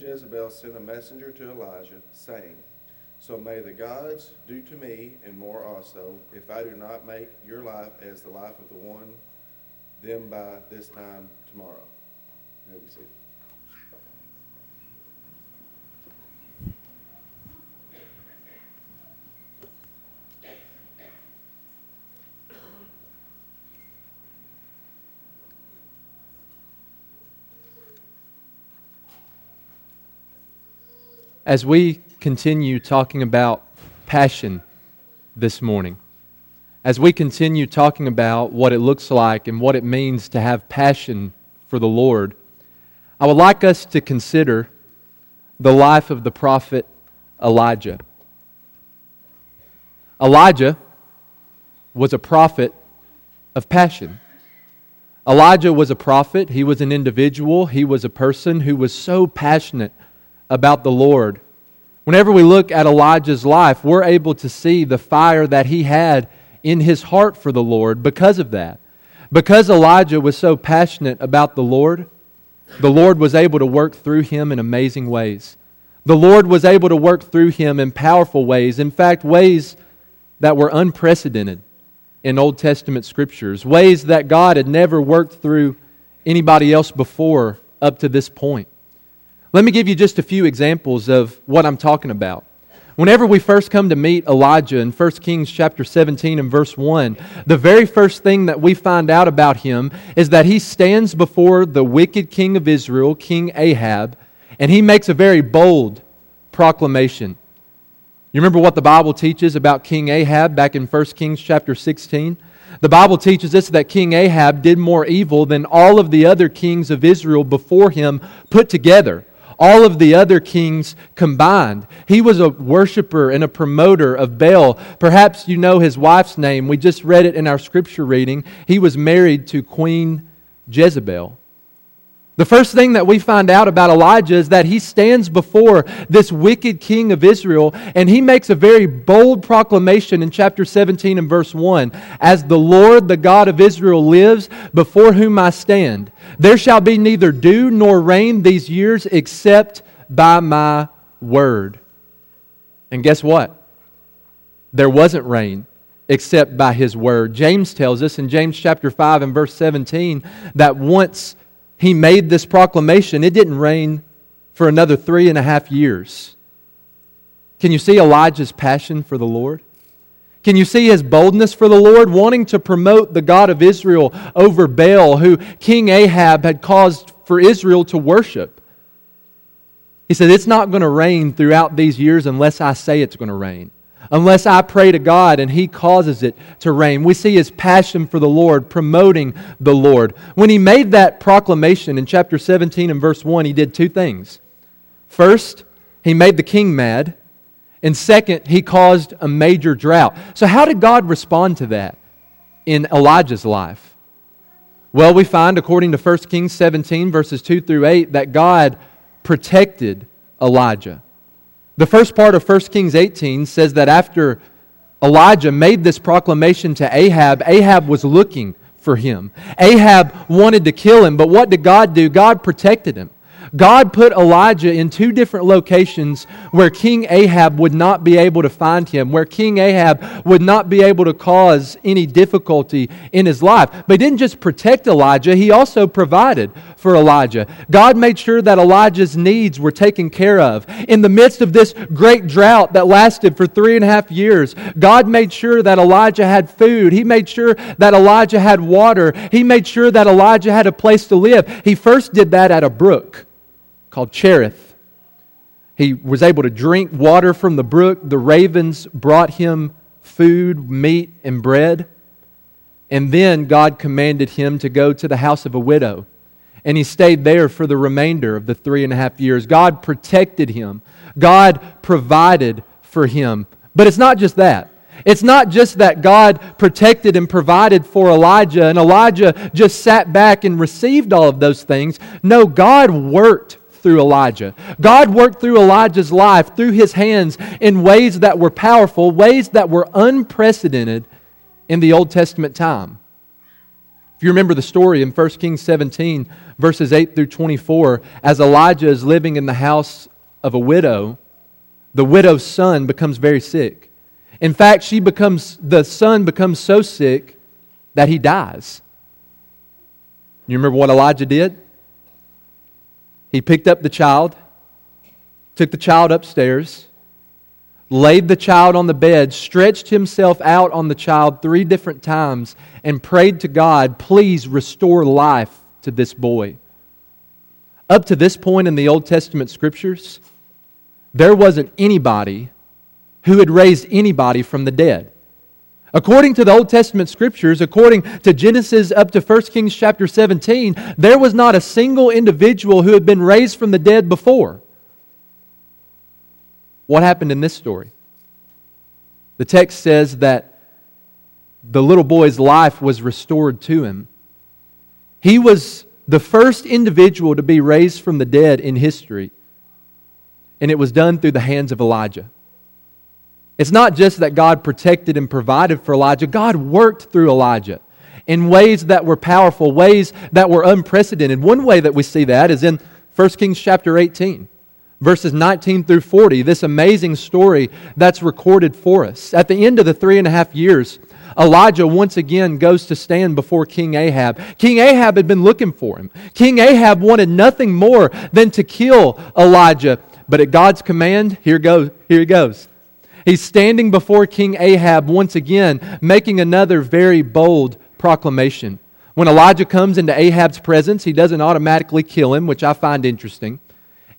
Jezebel sent a messenger to Elijah, saying, So may the gods do to me and more also, if I do not make your life as the life of the one them by this time tomorrow. May be. As we continue talking about passion this morning, as we continue talking about what it looks like and what it means to have passion for the Lord, I would like us to consider the life of the prophet Elijah. Elijah was a prophet of passion. Elijah was a prophet, he was an individual, he was a person who was so passionate about the Lord. Whenever we look at Elijah's life, we're able to see the fire that he had in his heart for the Lord because of that. Because Elijah was so passionate about the Lord, the Lord was able to work through him in amazing ways. The Lord was able to work through him in powerful ways, in fact, ways that were unprecedented in Old Testament scriptures, ways that God had never worked through anybody else before up to this point. Let me give you just a few examples of what I'm talking about. Whenever we first come to meet Elijah in 1 Kings chapter 17 and verse 1, the very first thing that we find out about him is that he stands before the wicked king of Israel, King Ahab, and he makes a very bold proclamation. You remember what the Bible teaches about King Ahab back in 1 Kings chapter 16? The Bible teaches us that King Ahab did more evil than all of the other kings of Israel before him put together all of the other kings combined. He was a worshiper and a promoter of Baal. Perhaps you know his wife's name. We just read it in our scripture reading. He was married to Queen Jezebel. The first thing that we find out about Elijah is that he stands before this wicked king of Israel and he makes a very bold proclamation in chapter 17 and verse 1 As the Lord, the God of Israel, lives, before whom I stand, there shall be neither dew nor rain these years except by my word. And guess what? There wasn't rain except by his word. James tells us in James chapter 5 and verse 17 that once he made this proclamation, it didn't rain for another three and a half years. Can you see Elijah's passion for the Lord? Can you see his boldness for the Lord, wanting to promote the God of Israel over Baal, who King Ahab had caused for Israel to worship? He said, It's not going to rain throughout these years unless I say it's going to rain unless I pray to God and He causes it to rain. We see His passion for the Lord, promoting the Lord. When He made that proclamation in chapter 17 and verse 1, He did two things. First, He made the king mad. And second, He caused a major drought. So, how did God respond to that in Elijah's life? Well, we find, according to 1 Kings 17, verses 2 through 8, that God protected Elijah. The first part of 1 Kings 18 says that after Elijah made this proclamation to Ahab, Ahab was looking for him. Ahab wanted to kill him, but what did God do? God protected him. God put Elijah in two different locations where King Ahab would not be able to find him, where King Ahab would not be able to cause any difficulty in his life. But he didn't just protect Elijah, he also provided for Elijah. God made sure that Elijah's needs were taken care of. In the midst of this great drought that lasted for three and a half years, God made sure that Elijah had food. He made sure that Elijah had water. He made sure that Elijah had a place to live. He first did that at a brook called Cherith. He was able to drink water from the brook. The ravens brought him food, meat, and bread. And then God commanded him to go to the house of a widow. And he stayed there for the remainder of the three and a half years. God protected him, God provided for him. But it's not just that. It's not just that God protected and provided for Elijah, and Elijah just sat back and received all of those things. No, God worked through Elijah. God worked through Elijah's life, through his hands, in ways that were powerful, ways that were unprecedented in the Old Testament time. If you remember the story in 1 Kings 17, verses 8 through 24, as Elijah is living in the house of a widow, the widow's son becomes very sick. In fact, she becomes, the son becomes so sick that he dies. You remember what Elijah did? He picked up the child, took the child upstairs, laid the child on the bed, stretched himself out on the child three different times, and prayed to God, please restore life to this boy. Up to this point in the Old Testament scriptures, there wasn't anybody who had raised anybody from the dead. According to the Old Testament scriptures, according to Genesis up to 1 Kings chapter 17, there was not a single individual who had been raised from the dead before. What happened in this story? The text says that the little boy's life was restored to him. He was the first individual to be raised from the dead in history, and it was done through the hands of Elijah. It's not just that God protected and provided for Elijah, God worked through Elijah in ways that were powerful, ways that were unprecedented. One way that we see that is in 1 Kings chapter 18, verses 19 through 40, this amazing story that's recorded for us. At the end of the three and a half years, Elijah once again goes to stand before King Ahab. King Ahab had been looking for him. King Ahab wanted nothing more than to kill Elijah. But at God's command, here, goes, here he goes. He's standing before King Ahab once again, making another very bold proclamation. When Elijah comes into Ahab's presence, he doesn't automatically kill him, which I find interesting.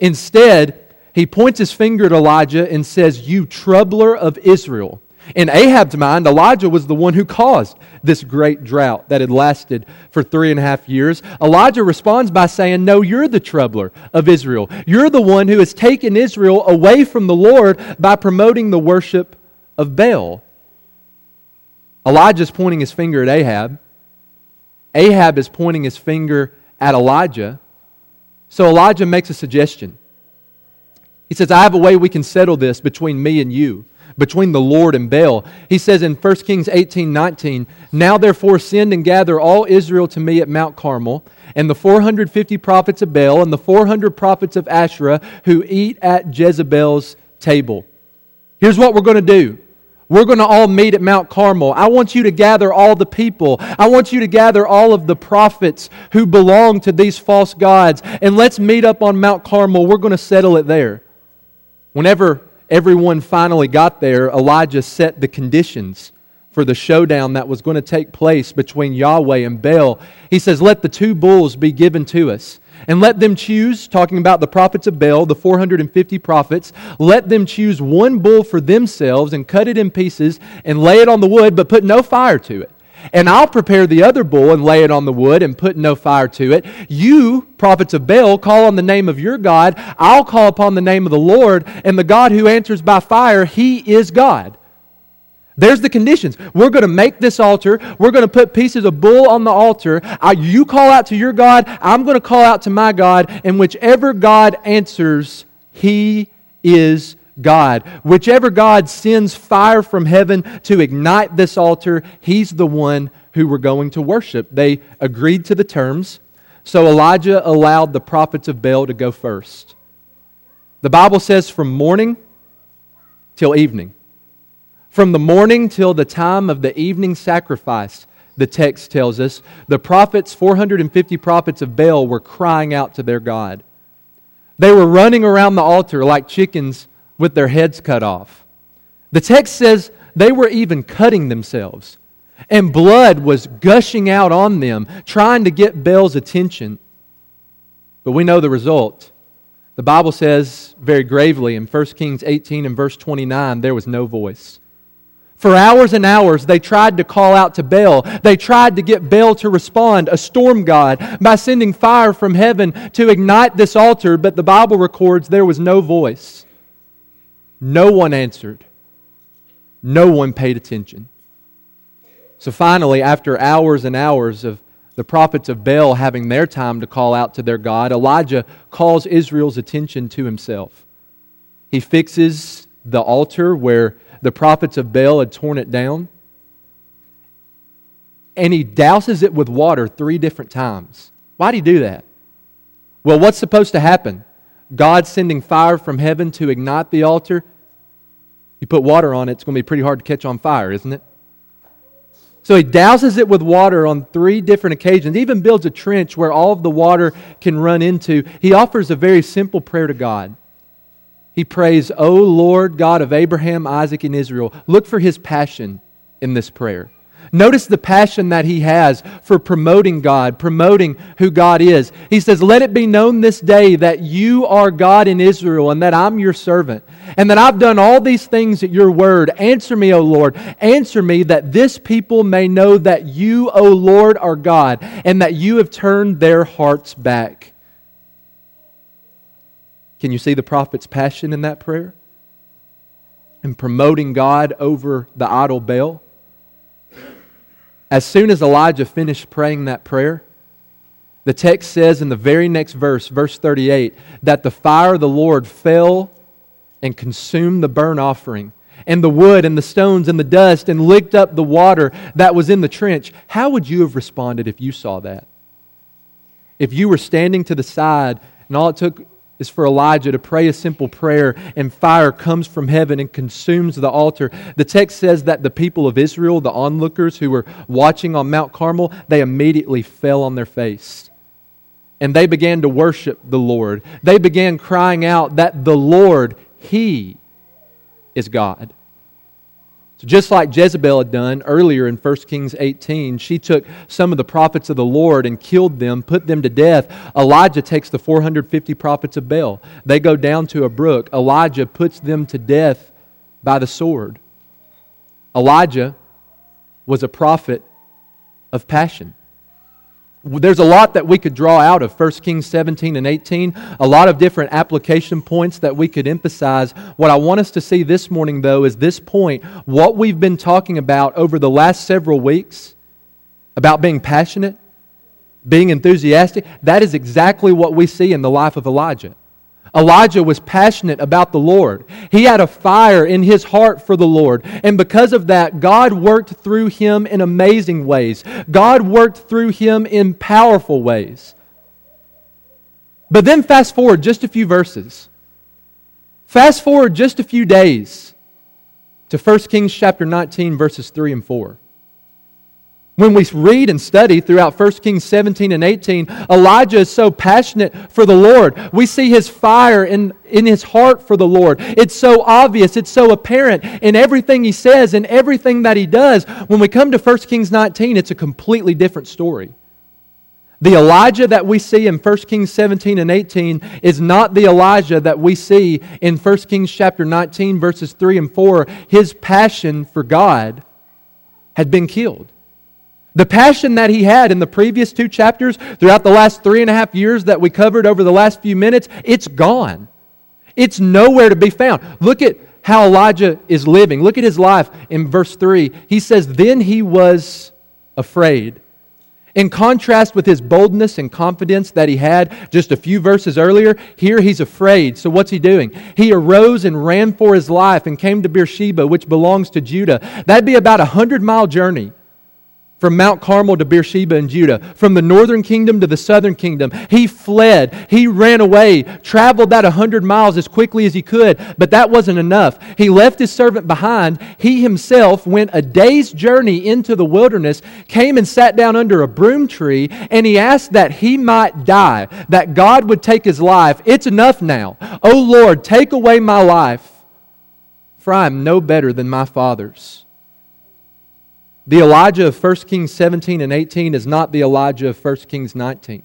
Instead, he points his finger at Elijah and says, You troubler of Israel. In Ahab's mind, Elijah was the one who caused this great drought that had lasted for three and a half years. Elijah responds by saying, No, you're the troubler of Israel. You're the one who has taken Israel away from the Lord by promoting the worship of Baal. Elijah's pointing his finger at Ahab. Ahab is pointing his finger at Elijah. So Elijah makes a suggestion. He says, I have a way we can settle this between me and you between the Lord and Baal. He says in 1 Kings 18 19, Now therefore send and gather all Israel to me at Mount Carmel, and the 450 prophets of Baal and the 400 prophets of Asherah who eat at Jezebel's table. Here's what we're going to do. We're going to all meet at Mount Carmel. I want you to gather all the people. I want you to gather all of the prophets who belong to these false gods. And let's meet up on Mount Carmel. We're going to settle it there. Whenever everyone finally got there, Elijah set the conditions for the showdown that was going to take place between Yahweh and Baal. He says, Let the two bulls be given to us. And let them choose, talking about the prophets of Baal, the 450 prophets, let them choose one bull for themselves and cut it in pieces and lay it on the wood, but put no fire to it. And I'll prepare the other bull and lay it on the wood and put no fire to it. You, prophets of Baal, call on the name of your God. I'll call upon the name of the Lord. And the God who answers by fire, he is God. There's the conditions. We're going to make this altar. We're going to put pieces of bull on the altar. I, you call out to your God. I'm going to call out to my God. And whichever God answers, he is God. Whichever God sends fire from heaven to ignite this altar, he's the one who we're going to worship. They agreed to the terms. So Elijah allowed the prophets of Baal to go first. The Bible says from morning till evening. From the morning till the time of the evening sacrifice, the text tells us, the prophets, 450 prophets of Baal, were crying out to their God. They were running around the altar like chickens with their heads cut off. The text says they were even cutting themselves, and blood was gushing out on them, trying to get Baal's attention. But we know the result. The Bible says very gravely in 1 Kings 18 and verse 29 there was no voice. For hours and hours, they tried to call out to Baal. They tried to get Baal to respond, a storm god, by sending fire from heaven to ignite this altar, but the Bible records there was no voice. No one answered. No one paid attention. So finally, after hours and hours of the prophets of Baal having their time to call out to their God, Elijah calls Israel's attention to himself. He fixes the altar where the prophets of Baal had torn it down. and he douses it with water three different times. Why'd he do that? Well, what's supposed to happen? God sending fire from heaven to ignite the altar. You put water on it, it's going to be pretty hard to catch on fire, isn't it? So he douses it with water on three different occasions, even builds a trench where all of the water can run into. He offers a very simple prayer to God. He prays, O Lord God of Abraham, Isaac, and Israel. Look for his passion in this prayer. Notice the passion that he has for promoting God, promoting who God is. He says, Let it be known this day that you are God in Israel and that I'm your servant, and that I've done all these things at your word. Answer me, O Lord. Answer me that this people may know that you, O Lord, are God, and that you have turned their hearts back. Can you see the prophet's passion in that prayer? In promoting God over the idol Baal? As soon as Elijah finished praying that prayer, the text says in the very next verse, verse 38, that the fire of the Lord fell and consumed the burnt offering, and the wood and the stones and the dust, and licked up the water that was in the trench. How would you have responded if you saw that? If you were standing to the side and all it took is for Elijah to pray a simple prayer, and fire comes from heaven and consumes the altar. The text says that the people of Israel, the onlookers who were watching on Mount Carmel, they immediately fell on their face. And they began to worship the Lord. They began crying out that the Lord, He is God. So just like Jezebel had done earlier in 1 Kings 18, she took some of the prophets of the Lord and killed them, put them to death. Elijah takes the 450 prophets of Baal. They go down to a brook. Elijah puts them to death by the sword. Elijah was a prophet of passion. There's a lot that we could draw out of 1 Kings 17 and 18, a lot of different application points that we could emphasize. What I want us to see this morning, though, is this point what we've been talking about over the last several weeks about being passionate, being enthusiastic, that is exactly what we see in the life of Elijah. Elijah was passionate about the Lord. He had a fire in his heart for the Lord. And because of that, God worked through him in amazing ways. God worked through him in powerful ways. But then fast forward just a few verses. Fast forward just a few days to 1 Kings chapter 19 verses 3 and 4. When we read and study throughout 1 Kings 17 and 18, Elijah is so passionate for the Lord. We see his fire in, in his heart for the Lord. It's so obvious, it's so apparent in everything he says and everything that he does. When we come to 1 Kings 19, it's a completely different story. The Elijah that we see in 1 Kings 17 and 18 is not the Elijah that we see in 1 Kings chapter 19, verses 3 and 4. His passion for God had been killed. The passion that he had in the previous two chapters, throughout the last three and a half years that we covered over the last few minutes, it's gone. It's nowhere to be found. Look at how Elijah is living. Look at his life in verse 3. He says, Then he was afraid. In contrast with his boldness and confidence that he had just a few verses earlier, here he's afraid. So what's he doing? He arose and ran for his life and came to Beersheba, which belongs to Judah. That'd be about a hundred mile journey from Mount Carmel to Beersheba in Judah, from the northern kingdom to the southern kingdom. He fled. He ran away, traveled that 100 miles as quickly as he could, but that wasn't enough. He left his servant behind. He himself went a day's journey into the wilderness, came and sat down under a broom tree, and he asked that he might die, that God would take his life. It's enough now. Oh Lord, take away my life, for I am no better than my fathers. The Elijah of 1 Kings 17 and 18 is not the Elijah of 1 Kings 19.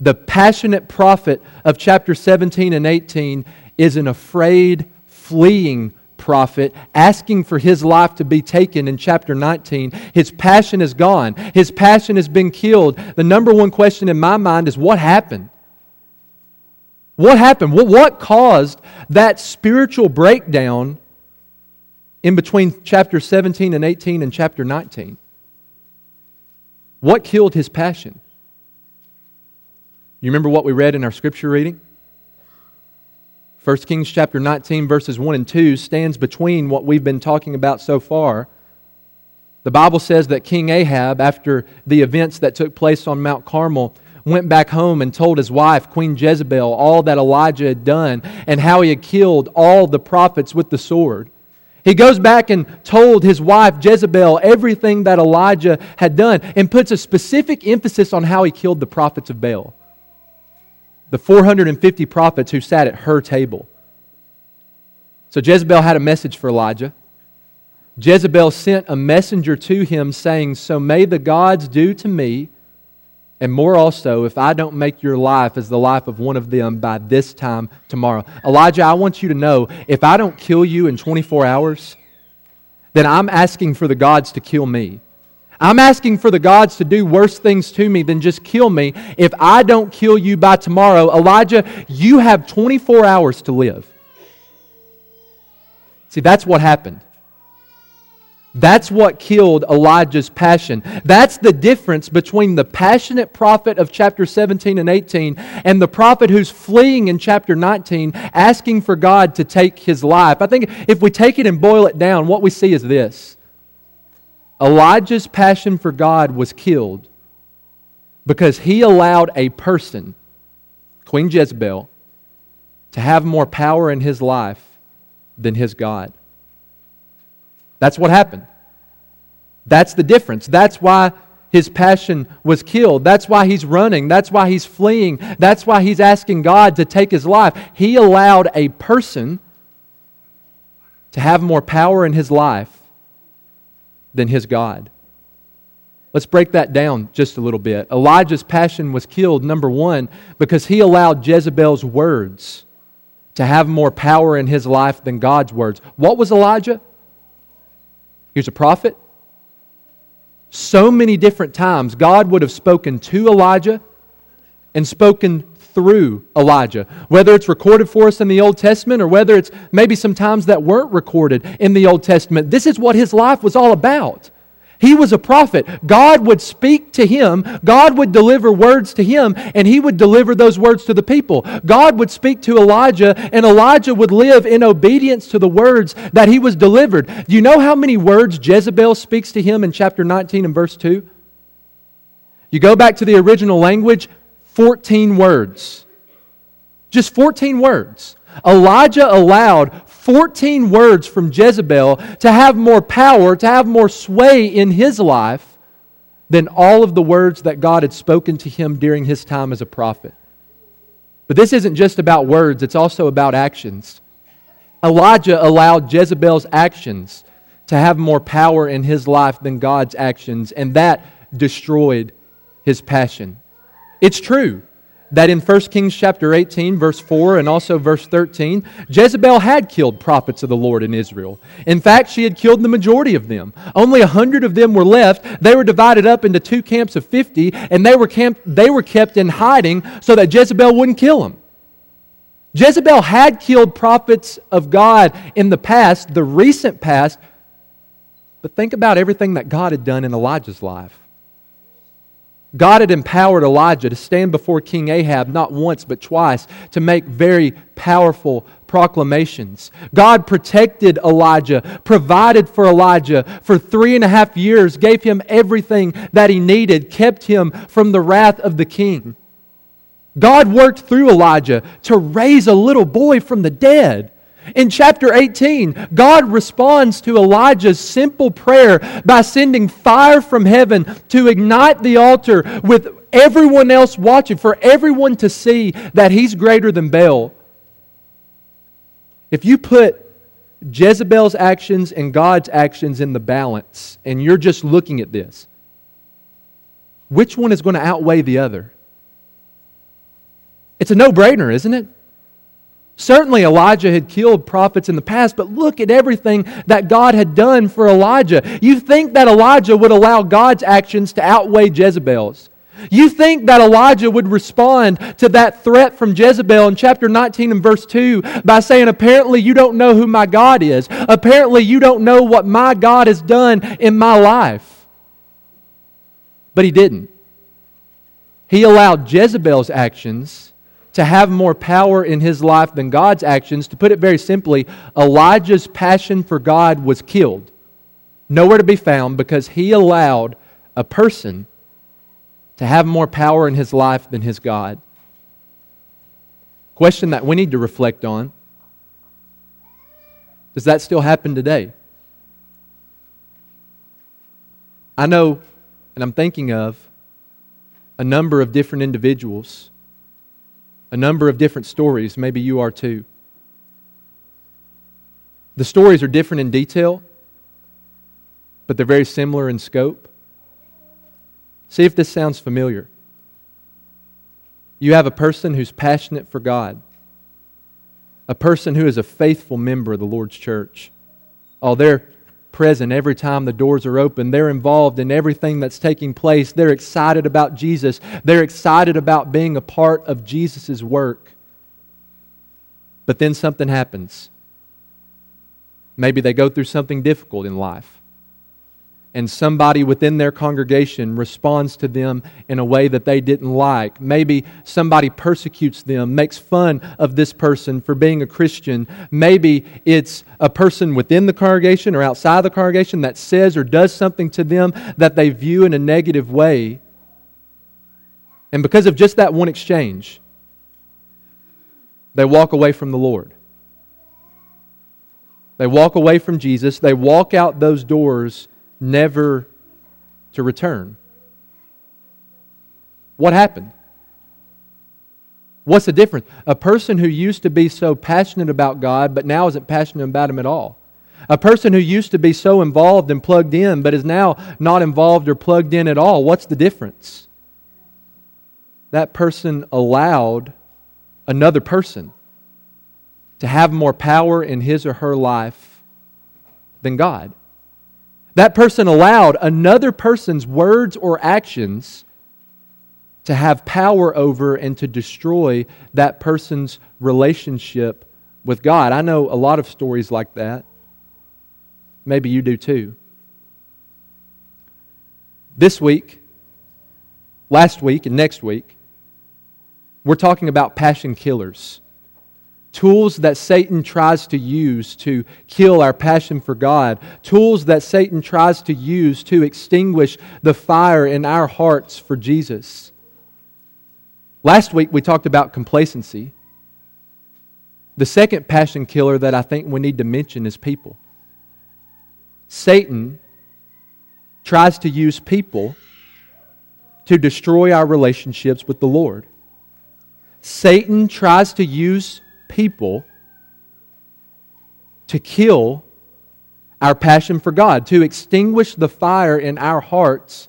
The passionate prophet of chapter 17 and 18 is an afraid, fleeing prophet asking for his life to be taken in chapter 19. His passion is gone, his passion has been killed. The number one question in my mind is what happened? What happened? What caused that spiritual breakdown in between chapter 17 and 18 and chapter 19? What killed his passion? You remember what we read in our scripture reading? 1 Kings chapter 19, verses 1 and 2 stands between what we've been talking about so far. The Bible says that King Ahab, after the events that took place on Mount Carmel, went back home and told his wife, Queen Jezebel, all that Elijah had done and how he had killed all the prophets with the sword. He goes back and told his wife Jezebel everything that Elijah had done and puts a specific emphasis on how he killed the prophets of Baal. The 450 prophets who sat at her table. So Jezebel had a message for Elijah. Jezebel sent a messenger to him saying, So may the gods do to me and more also if I don't make your life as the life of one of them by this time tomorrow. Elijah, I want you to know if I don't kill you in 24 hours, then I'm asking for the gods to kill me. I'm asking for the gods to do worse things to me than just kill me. If I don't kill you by tomorrow, Elijah, you have 24 hours to live. See, that's what happened. That's what killed Elijah's passion. That's the difference between the passionate prophet of chapter 17 and 18 and the prophet who's fleeing in chapter 19, asking for God to take his life. I think if we take it and boil it down, what we see is this Elijah's passion for God was killed because he allowed a person, Queen Jezebel, to have more power in his life than his God. That's what happened. That's the difference. That's why his passion was killed. That's why he's running. That's why he's fleeing. That's why he's asking God to take his life. He allowed a person to have more power in his life than his God. Let's break that down just a little bit. Elijah's passion was killed, number one, because he allowed Jezebel's words to have more power in his life than God's words. What was Elijah? Here's a prophet. So many different times, God would have spoken to Elijah and spoken through Elijah. Whether it's recorded for us in the Old Testament or whether it's maybe some times that weren't recorded in the Old Testament, this is what his life was all about. He was a prophet. God would speak to him, God would deliver words to him, and he would deliver those words to the people. God would speak to Elijah, and Elijah would live in obedience to the words that he was delivered. Do you know how many words Jezebel speaks to him in chapter 19 and verse 2? You go back to the original language, 14 words. Just 14 words. Elijah allowed 14 words from Jezebel to have more power, to have more sway in his life than all of the words that God had spoken to him during his time as a prophet. But this isn't just about words, it's also about actions. Elijah allowed Jezebel's actions to have more power in his life than God's actions, and that destroyed his passion. It's true that in 1 Kings chapter 18, verse 4, and also verse 13, Jezebel had killed prophets of the Lord in Israel. In fact, she had killed the majority of them. Only a hundred of them were left. They were divided up into two camps of 50, and they were, camp- they were kept in hiding so that Jezebel wouldn't kill them. Jezebel had killed prophets of God in the past, the recent past, but think about everything that God had done in Elijah's life. God had empowered Elijah to stand before King Ahab not once but twice to make very powerful proclamations. God protected Elijah, provided for Elijah for three and a half years, gave him everything that he needed, kept him from the wrath of the king. God worked through Elijah to raise a little boy from the dead. In chapter 18, God responds to Elijah's simple prayer by sending fire from heaven to ignite the altar with everyone else watching, for everyone to see that he's greater than Baal. If you put Jezebel's actions and God's actions in the balance, and you're just looking at this, which one is going to outweigh the other? It's a no brainer, isn't it? Certainly, Elijah had killed prophets in the past, but look at everything that God had done for Elijah. You think that Elijah would allow God's actions to outweigh Jezebel's. You think that Elijah would respond to that threat from Jezebel in chapter 19 and verse 2 by saying, Apparently, you don't know who my God is. Apparently, you don't know what my God has done in my life. But he didn't. He allowed Jezebel's actions to have more power in his life than God's actions. To put it very simply, Elijah's passion for God was killed Nowhere to be found because he allowed a person to have more power in his life than his God. Question that we need to reflect on Does that still happen today? I know, and I'm thinking of, a number of different individuals, a number of different stories. Maybe you are too. The stories are different in detail, but they're very similar in scope. See if this sounds familiar. You have a person who's passionate for God, a person who is a faithful member of the Lord's church. Oh, they're present every time the doors are open. They're involved in everything that's taking place. They're excited about Jesus. They're excited about being a part of Jesus' work. But then something happens. Maybe they go through something difficult in life and somebody within their congregation responds to them in a way that they didn't like. Maybe somebody persecutes them, makes fun of this person for being a Christian. Maybe it's a person within the congregation or outside the congregation that says or does something to them that they view in a negative way. And because of just that one exchange, they walk away from the Lord. They walk away from Jesus. They walk out those doors never to return. What happened? What's the difference? A person who used to be so passionate about God, but now isn't passionate about Him at all. A person who used to be so involved and plugged in, but is now not involved or plugged in at all. What's the difference? That person allowed another person to have more power in his or her life than God. That person allowed another person's words or actions to have power over and to destroy that person's relationship with God. I know a lot of stories like that. Maybe you do too. This week, last week, and next week, we're talking about passion killers tools that Satan tries to use to kill our passion for God, tools that Satan tries to use to extinguish the fire in our hearts for Jesus. Last week we talked about complacency. The second passion killer that I think we need to mention is people. Satan tries to use people to destroy our relationships with the Lord. Satan tries to use people to kill our passion for God, to extinguish the fire in our hearts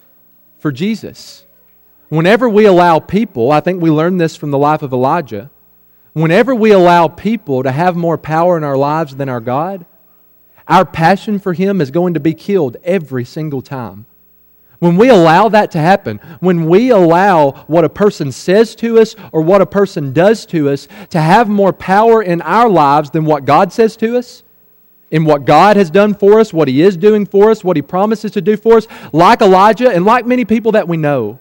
for Jesus. Whenever we allow people, I think we learned this from the life of Elijah, whenever we allow people to have more power in our lives than our God, our passion for Him is going to be killed every single time. When we allow that to happen, when we allow what a person says to us or what a person does to us to have more power in our lives than what God says to us, in what God has done for us, what He is doing for us, what He promises to do for us, like Elijah and like many people that we know,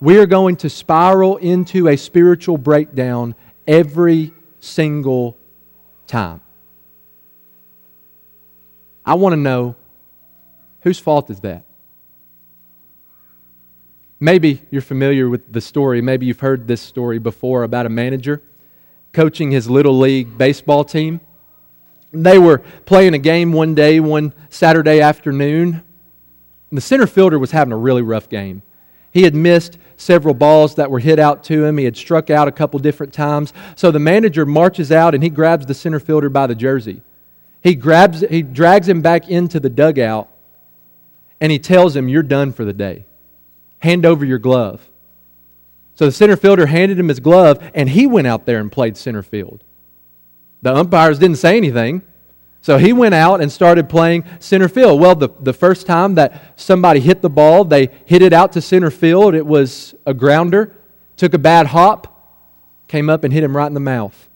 we are going to spiral into a spiritual breakdown every single time. I want to know whose fault is that? Maybe you're familiar with the story. Maybe you've heard this story before about a manager coaching his little league baseball team. They were playing a game one day, one Saturday afternoon. the center fielder was having a really rough game. He had missed several balls that were hit out to him. He had struck out a couple different times. So the manager marches out and he grabs the center fielder by the jersey. He grabs he drags him back into the dugout and he tells him, "You're done for the day." Hand over your glove. So the center fielder handed him his glove, and he went out there and played center field. The umpires didn't say anything. So he went out and started playing center field. Well, the, the first time that somebody hit the ball, they hit it out to center field. It was a grounder, took a bad hop, came up and hit him right in the mouth.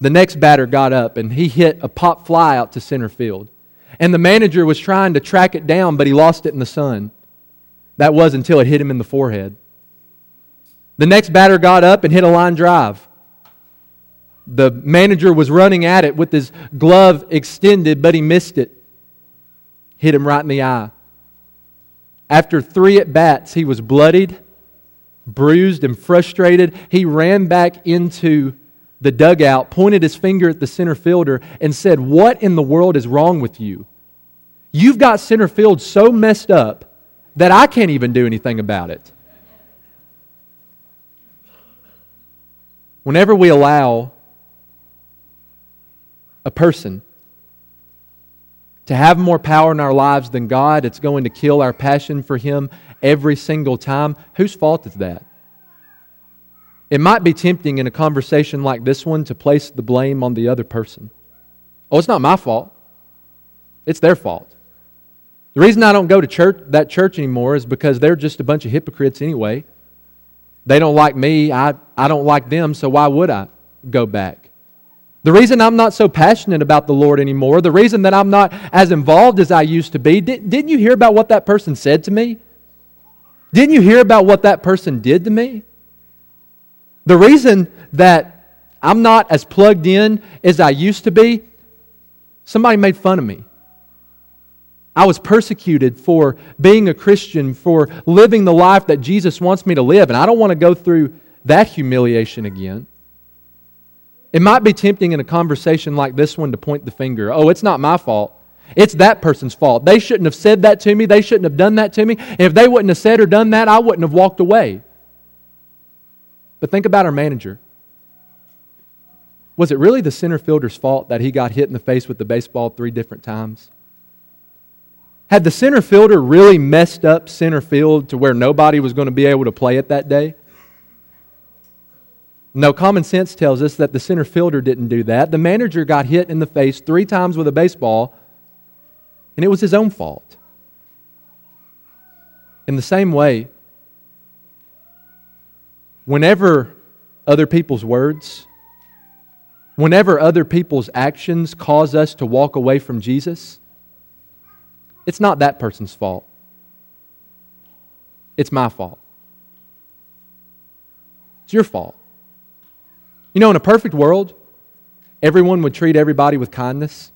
The next batter got up and he hit a pop fly out to center field. And the manager was trying to track it down, but he lost it in the sun. That was until it hit him in the forehead. The next batter got up and hit a line drive. The manager was running at it with his glove extended, but he missed it. hit him right in the eye. After three at bats, he was bloodied, bruised, and frustrated. He ran back into the dugout, pointed his finger at the center fielder, and said, What in the world is wrong with you? You've got center field so messed up that I can't even do anything about it. Whenever we allow a person to have more power in our lives than God, it's going to kill our passion for Him every single time. Whose fault is that? It might be tempting in a conversation like this one to place the blame on the other person. Oh, it's not my fault. It's their fault. The reason I don't go to church, that church anymore is because they're just a bunch of hypocrites anyway. They don't like me. I, I don't like them, so why would I go back? The reason I'm not so passionate about the Lord anymore, the reason that I'm not as involved as I used to be, did, didn't you hear about what that person said to me? Didn't you hear about what that person did to me? The reason that I'm not as plugged in as I used to be, somebody made fun of me. I was persecuted for being a Christian, for living the life that Jesus wants me to live, and I don't want to go through that humiliation again. It might be tempting in a conversation like this one to point the finger. Oh, it's not my fault. It's that person's fault. They shouldn't have said that to me. They shouldn't have done that to me. If they wouldn't have said or done that, I wouldn't have walked away. But think about our manager. Was it really the center fielder's fault that he got hit in the face with the baseball three different times? Had the center fielder really messed up center field to where nobody was going to be able to play it that day? No, common sense tells us that the center fielder didn't do that. The manager got hit in the face three times with a baseball, and it was his own fault. In the same way, whenever other people's words, whenever other people's actions cause us to walk away from Jesus, it's not that person's fault. It's my fault. It's your fault. You know, in a perfect world, everyone would treat everybody with kindness.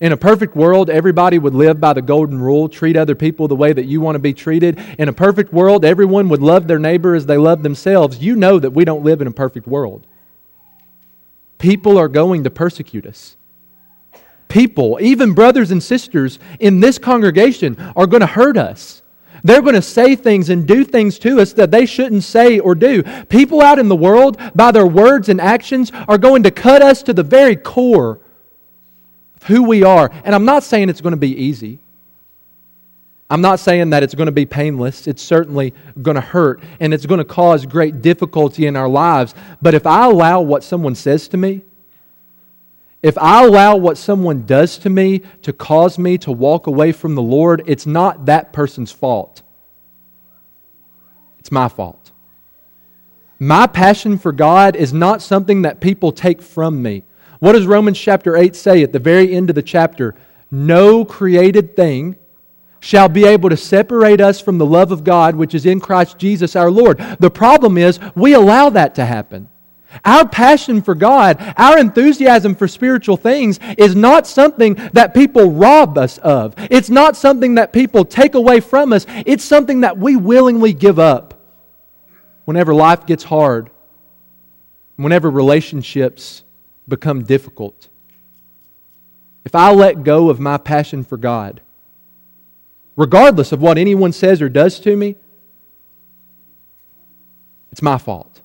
In a perfect world, everybody would live by the golden rule treat other people the way that you want to be treated. In a perfect world, everyone would love their neighbor as they love themselves. You know that we don't live in a perfect world. People are going to persecute us people, even brothers and sisters in this congregation, are going to hurt us. They're going to say things and do things to us that they shouldn't say or do. People out in the world, by their words and actions, are going to cut us to the very core of who we are. And I'm not saying it's going to be easy. I'm not saying that it's going to be painless. It's certainly going to hurt and it's going to cause great difficulty in our lives. But if I allow what someone says to me, if I allow what someone does to me to cause me to walk away from the Lord, it's not that person's fault. It's my fault. My passion for God is not something that people take from me. What does Romans chapter 8 say at the very end of the chapter? No created thing shall be able to separate us from the love of God which is in Christ Jesus our Lord. The problem is we allow that to happen. Our passion for God, our enthusiasm for spiritual things is not something that people rob us of. It's not something that people take away from us. It's something that we willingly give up whenever life gets hard, whenever relationships become difficult. If I let go of my passion for God, regardless of what anyone says or does to me, it's my fault.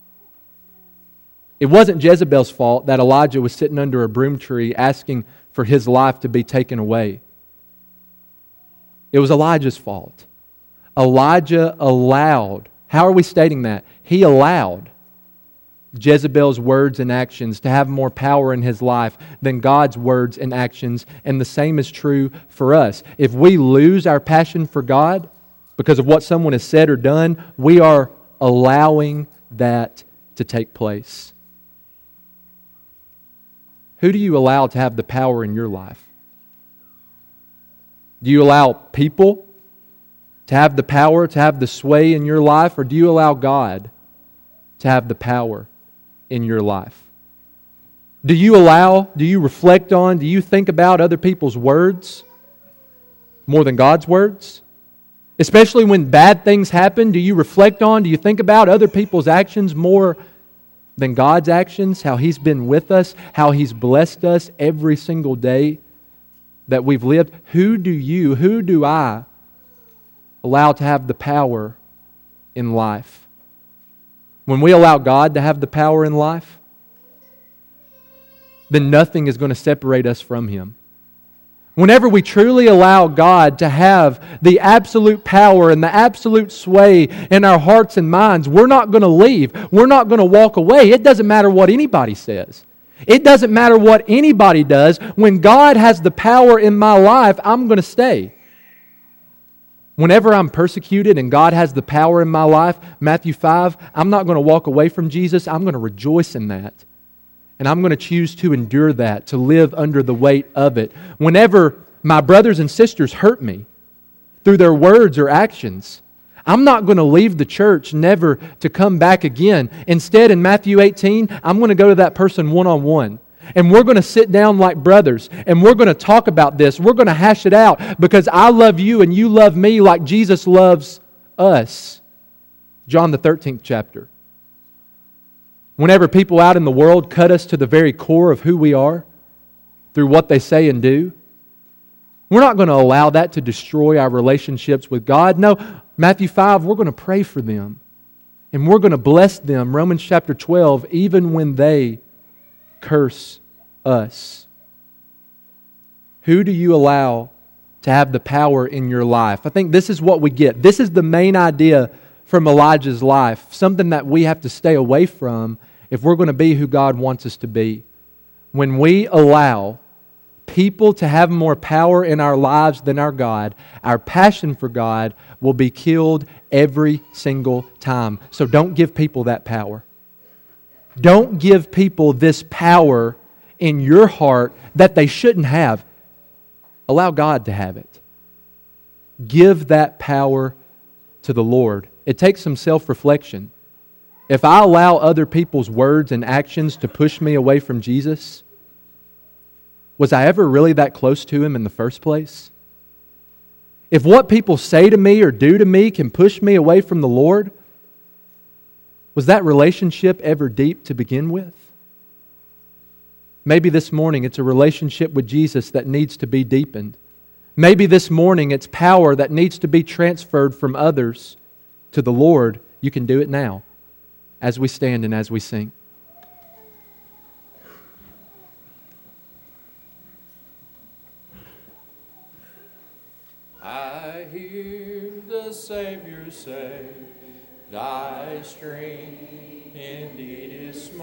It wasn't Jezebel's fault that Elijah was sitting under a broom tree asking for his life to be taken away. It was Elijah's fault. Elijah allowed, how are we stating that? He allowed Jezebel's words and actions to have more power in his life than God's words and actions, and the same is true for us. If we lose our passion for God because of what someone has said or done, we are allowing that to take place. Who do you allow to have the power in your life? Do you allow people to have the power, to have the sway in your life, or do you allow God to have the power in your life? Do you allow, do you reflect on, do you think about other people's words? more than God's words? Especially when bad things happen, do you reflect on, do you think about other people's actions more than God's actions? How He's been with us, how He's blessed us every single day that we've lived? Who do you, who do I allow to have the power in life? When we allow God to have the power in life, then nothing is going to separate us from Him. Whenever we truly allow God to have the absolute power and the absolute sway in our hearts and minds, we're not going to leave. We're not going to walk away. It doesn't matter what anybody says. It doesn't matter what anybody does. When God has the power in my life, I'm going to stay. Whenever I'm persecuted and God has the power in my life, Matthew 5, I'm not going to walk away from Jesus. I'm going to rejoice in that. And I'm going to choose to endure that, to live under the weight of it. Whenever my brothers and sisters hurt me through their words or actions, I'm not going to leave the church never to come back again. Instead, in Matthew 18, I'm going to go to that person one on one. And we're going to sit down like brothers and we're going to talk about this. We're going to hash it out because I love you and you love me like Jesus loves us. John the 13th chapter. Whenever people out in the world cut us to the very core of who we are through what they say and do, we're not going to allow that to destroy our relationships with God. No, Matthew 5, we're going to pray for them. And we're going to bless them, Romans chapter 12, even when they curse us. Who do you allow to have the power in your life? I think this is what we get. This is the main idea from Elijah's life, something that we have to stay away from if we're going to be who God wants us to be. When we allow people to have more power in our lives than our God, our passion for God will be killed every single time. So don't give people that power. Don't give people this power in your heart that they shouldn't have. Allow God to have it. Give that power to the Lord. It takes some self reflection. If I allow other people's words and actions to push me away from Jesus, was I ever really that close to Him in the first place? If what people say to me or do to me can push me away from the Lord, was that relationship ever deep to begin with? Maybe this morning it's a relationship with Jesus that needs to be deepened. Maybe this morning it's power that needs to be transferred from others to the Lord, you can do it now as we stand and as we sing. I hear the Savior say, Thy strength indeed is small.